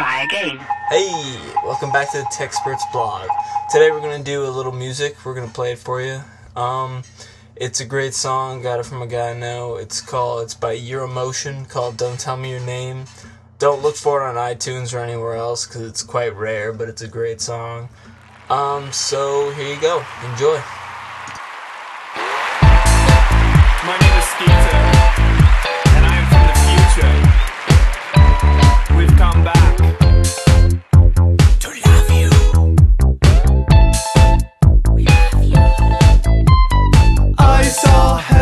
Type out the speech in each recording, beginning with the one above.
try again. Hey, welcome back to the Techsperts blog. Today we're gonna do a little music. We're gonna play it for you. Um, it's a great song. Got it from a guy I know. It's called. It's by Euromotion. Called "Don't Tell Me Your Name." Don't look for it on iTunes or anywhere else because it's quite rare. But it's a great song. Um, so here you go. Enjoy. My name is Skeeter, I saw heaven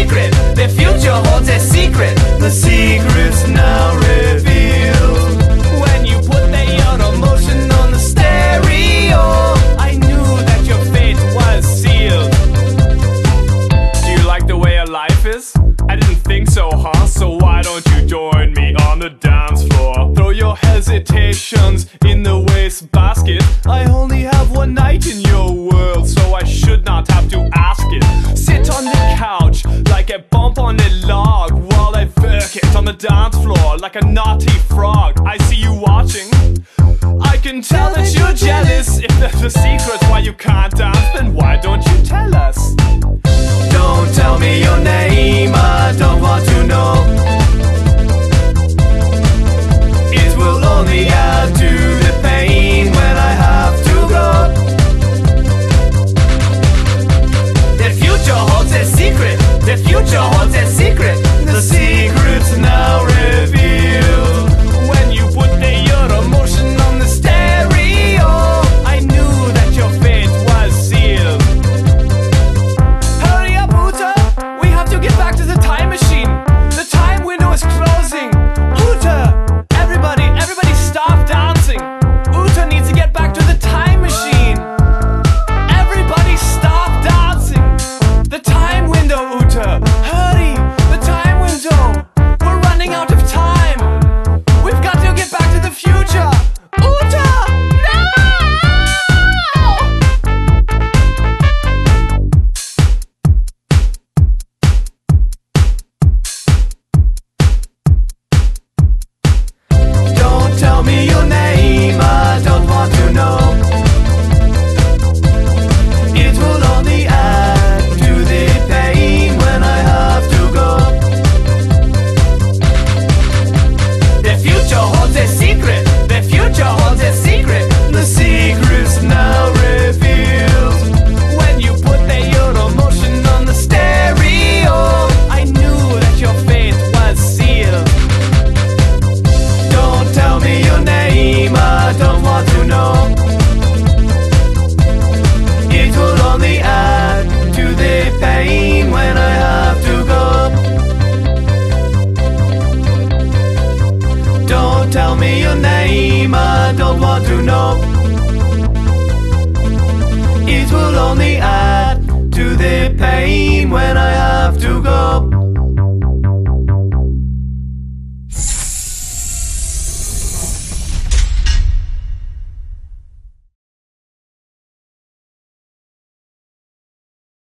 secret. The future holds a secret. The secret's now revealed. When you put the auto motion on the stereo, I knew that your fate was sealed. Do you like the way your life is? I didn't think so, huh? So why don't you join me on the dance floor? Throw your hesitations in the waste basket. I only have one night in your world, so I should not have to ask it. On a log while I work it on the dance floor like a naughty frog. I see you watching. I can tell that you're jealous. If there's a secret why you can't dance, then why don't you tell us? Don't tell me your name, I don't want to know. I don't want to know. It will only add to the pain when I have to go.